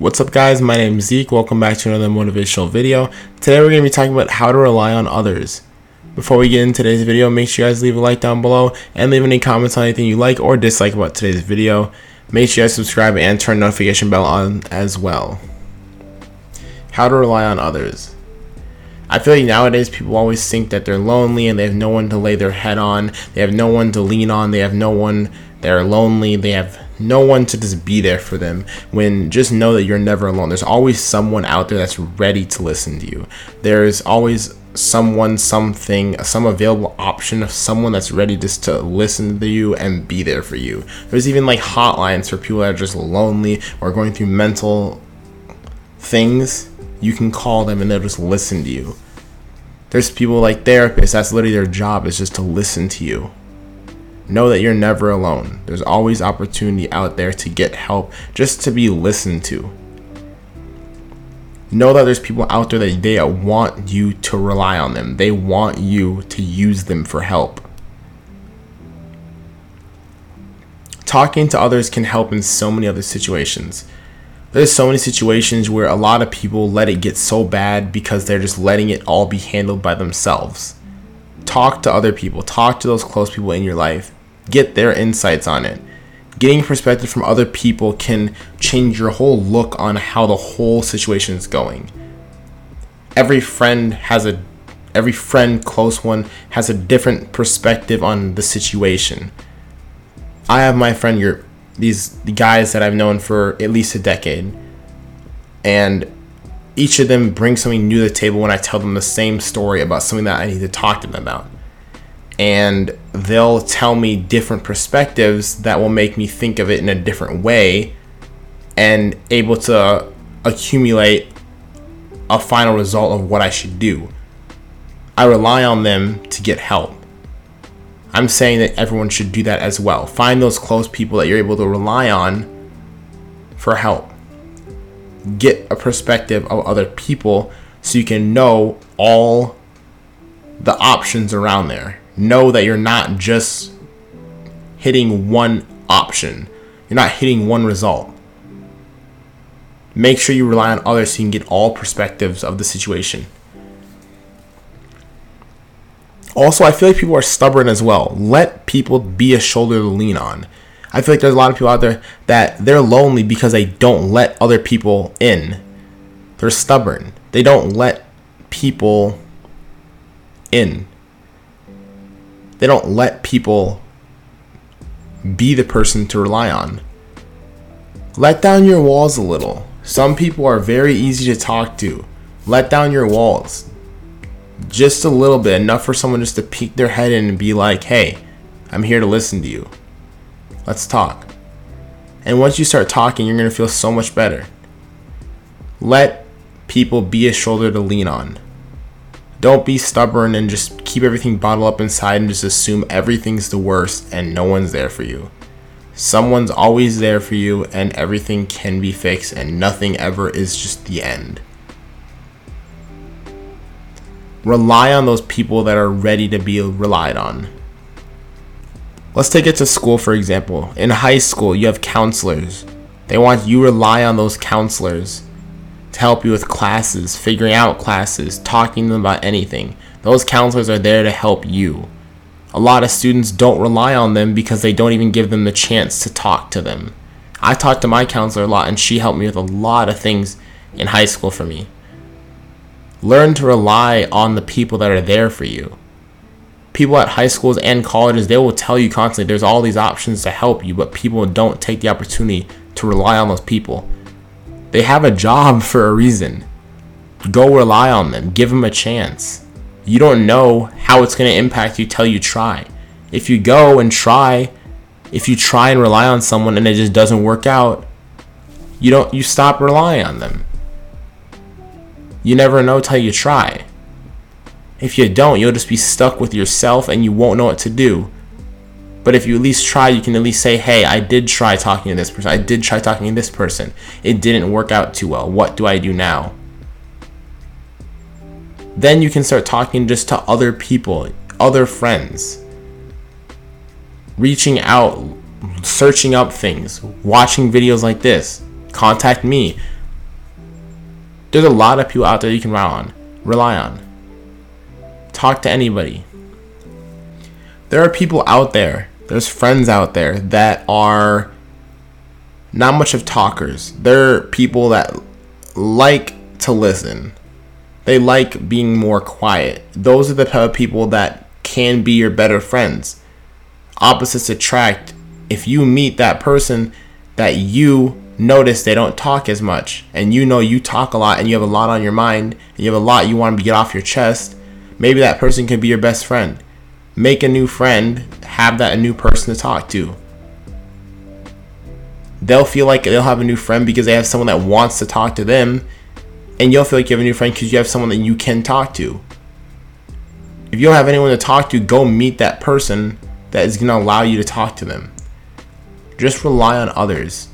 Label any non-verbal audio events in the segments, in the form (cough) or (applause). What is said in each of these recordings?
What's up guys, my name is Zeke, welcome back to another motivational video. Today we're going to be talking about how to rely on others. Before we get into today's video, make sure you guys leave a like down below and leave any comments on anything you like or dislike about today's video. Make sure you guys subscribe and turn notification bell on as well. How to rely on others. I feel like nowadays people always think that they're lonely and they have no one to lay their head on, they have no one to lean on, they have no one, they're lonely, they have no one to just be there for them when just know that you're never alone. There's always someone out there that's ready to listen to you. There's always someone something some available option of someone that's ready just to listen to you and be there for you. There's even like hotlines for people that are just lonely or going through mental things. You can call them and they'll just listen to you. There's people like therapists that's literally their job is just to listen to you know that you're never alone. There's always opportunity out there to get help, just to be listened to. Know that there's people out there that they want you to rely on them. They want you to use them for help. Talking to others can help in so many other situations. There's so many situations where a lot of people let it get so bad because they're just letting it all be handled by themselves. Talk to other people, talk to those close people in your life get their insights on it. Getting perspective from other people can change your whole look on how the whole situation is going. Every friend has a every friend close one has a different perspective on the situation. I have my friend your these the guys that I've known for at least a decade and each of them brings something new to the table when I tell them the same story about something that I need to talk to them about and they'll tell me different perspectives that will make me think of it in a different way and able to accumulate a final result of what I should do. I rely on them to get help. I'm saying that everyone should do that as well. Find those close people that you're able to rely on for help. Get a perspective of other people so you can know all the options around there know that you're not just hitting one option, you're not hitting one result. Make sure you rely on others so you can get all perspectives of the situation. Also, I feel like people are stubborn as well. Let people be a shoulder to lean on. I feel like there's a lot of people out there that they're lonely because they don't let other people in. They're stubborn. They don't let people in. They don't let people be the person to rely on. Let down your walls a little. Some people are very easy to talk to. Let down your walls. Just a little bit, enough for someone just to peek their head in and be like, hey, I'm here to listen to you. Let's talk. And once you start talking, you're going to feel so much better. Let people be a shoulder to lean on. Don't be stubborn and just keep everything bottled up inside and just assume everything's the worst and no one's there for you. Someone's always there for you and everything can be fixed and nothing ever is just the end. Rely on those people that are ready to be relied on. Let's take it to school for example. In high school, you have counselors. They want you rely on those counselors to help you with classes, figuring out classes, talking to them about anything. Those counselors are there to help you. A lot of students don't rely on them because they don't even give them the chance to talk to them. I talked to my counselor a lot and she helped me with a lot of things in high school for me. Learn to rely on the people that are there for you. People at high schools and colleges, they will tell you constantly there's all these options to help you, but people don't take the opportunity to rely on those people. They have a job (laughs) for a reason. Go rely on them. Give them a chance. You don't know how it's going to impact you till you try. If you go and try, if you try and rely on someone and it just doesn't work out, you don't you stop relying on them. You never know till you try. If you don't, you'll just be stuck with yourself and you won't know what to do. But if you at least try, you can at least say, hey, I did try talking to this person. I did try talking to this person. It didn't work out too well. What do I do now? Then you can start talking just to other people, other friends. Reaching out, searching up things, watching videos like this. Contact me. There's a lot of people out there you can rely on. Rely on. Talk to anybody. There are people out there, there's friends out there that are not much of talkers. They're people that like to listen. They like being more quiet. Those are the type of people that can be your better friends. Opposites attract. If you meet that person that you notice they don't talk as much, and you know you talk a lot and you have a lot on your mind, and you have a lot you want to get off your chest, maybe that person can be your best friend. Make a new friend, have that a new person to talk to. They'll feel like they'll have a new friend because they have someone that wants to talk to them, and you'll feel like you have a new friend because you have someone that you can talk to. If you don't have anyone to talk to, go meet that person that is going to allow you to talk to them. Just rely on others.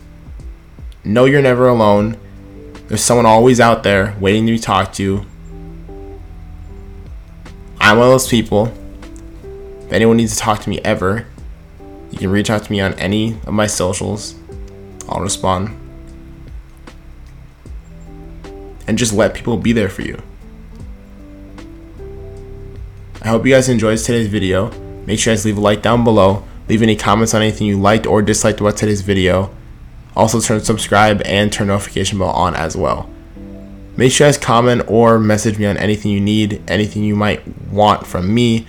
Know you're never alone. There's someone always out there waiting to be talked to. I'm one of those people. If anyone needs to talk to me ever, you can reach out to me on any of my socials. I'll respond. And just let people be there for you. I hope you guys enjoyed today's video. Make sure you guys leave a like down below. Leave any comments on anything you liked or disliked about today's video. Also turn subscribe and turn notification bell on as well. Make sure you guys comment or message me on anything you need, anything you might want from me.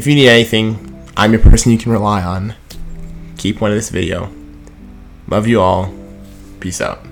If you need anything, I'm your person you can rely on. Keep one of this video. Love you all. Peace out.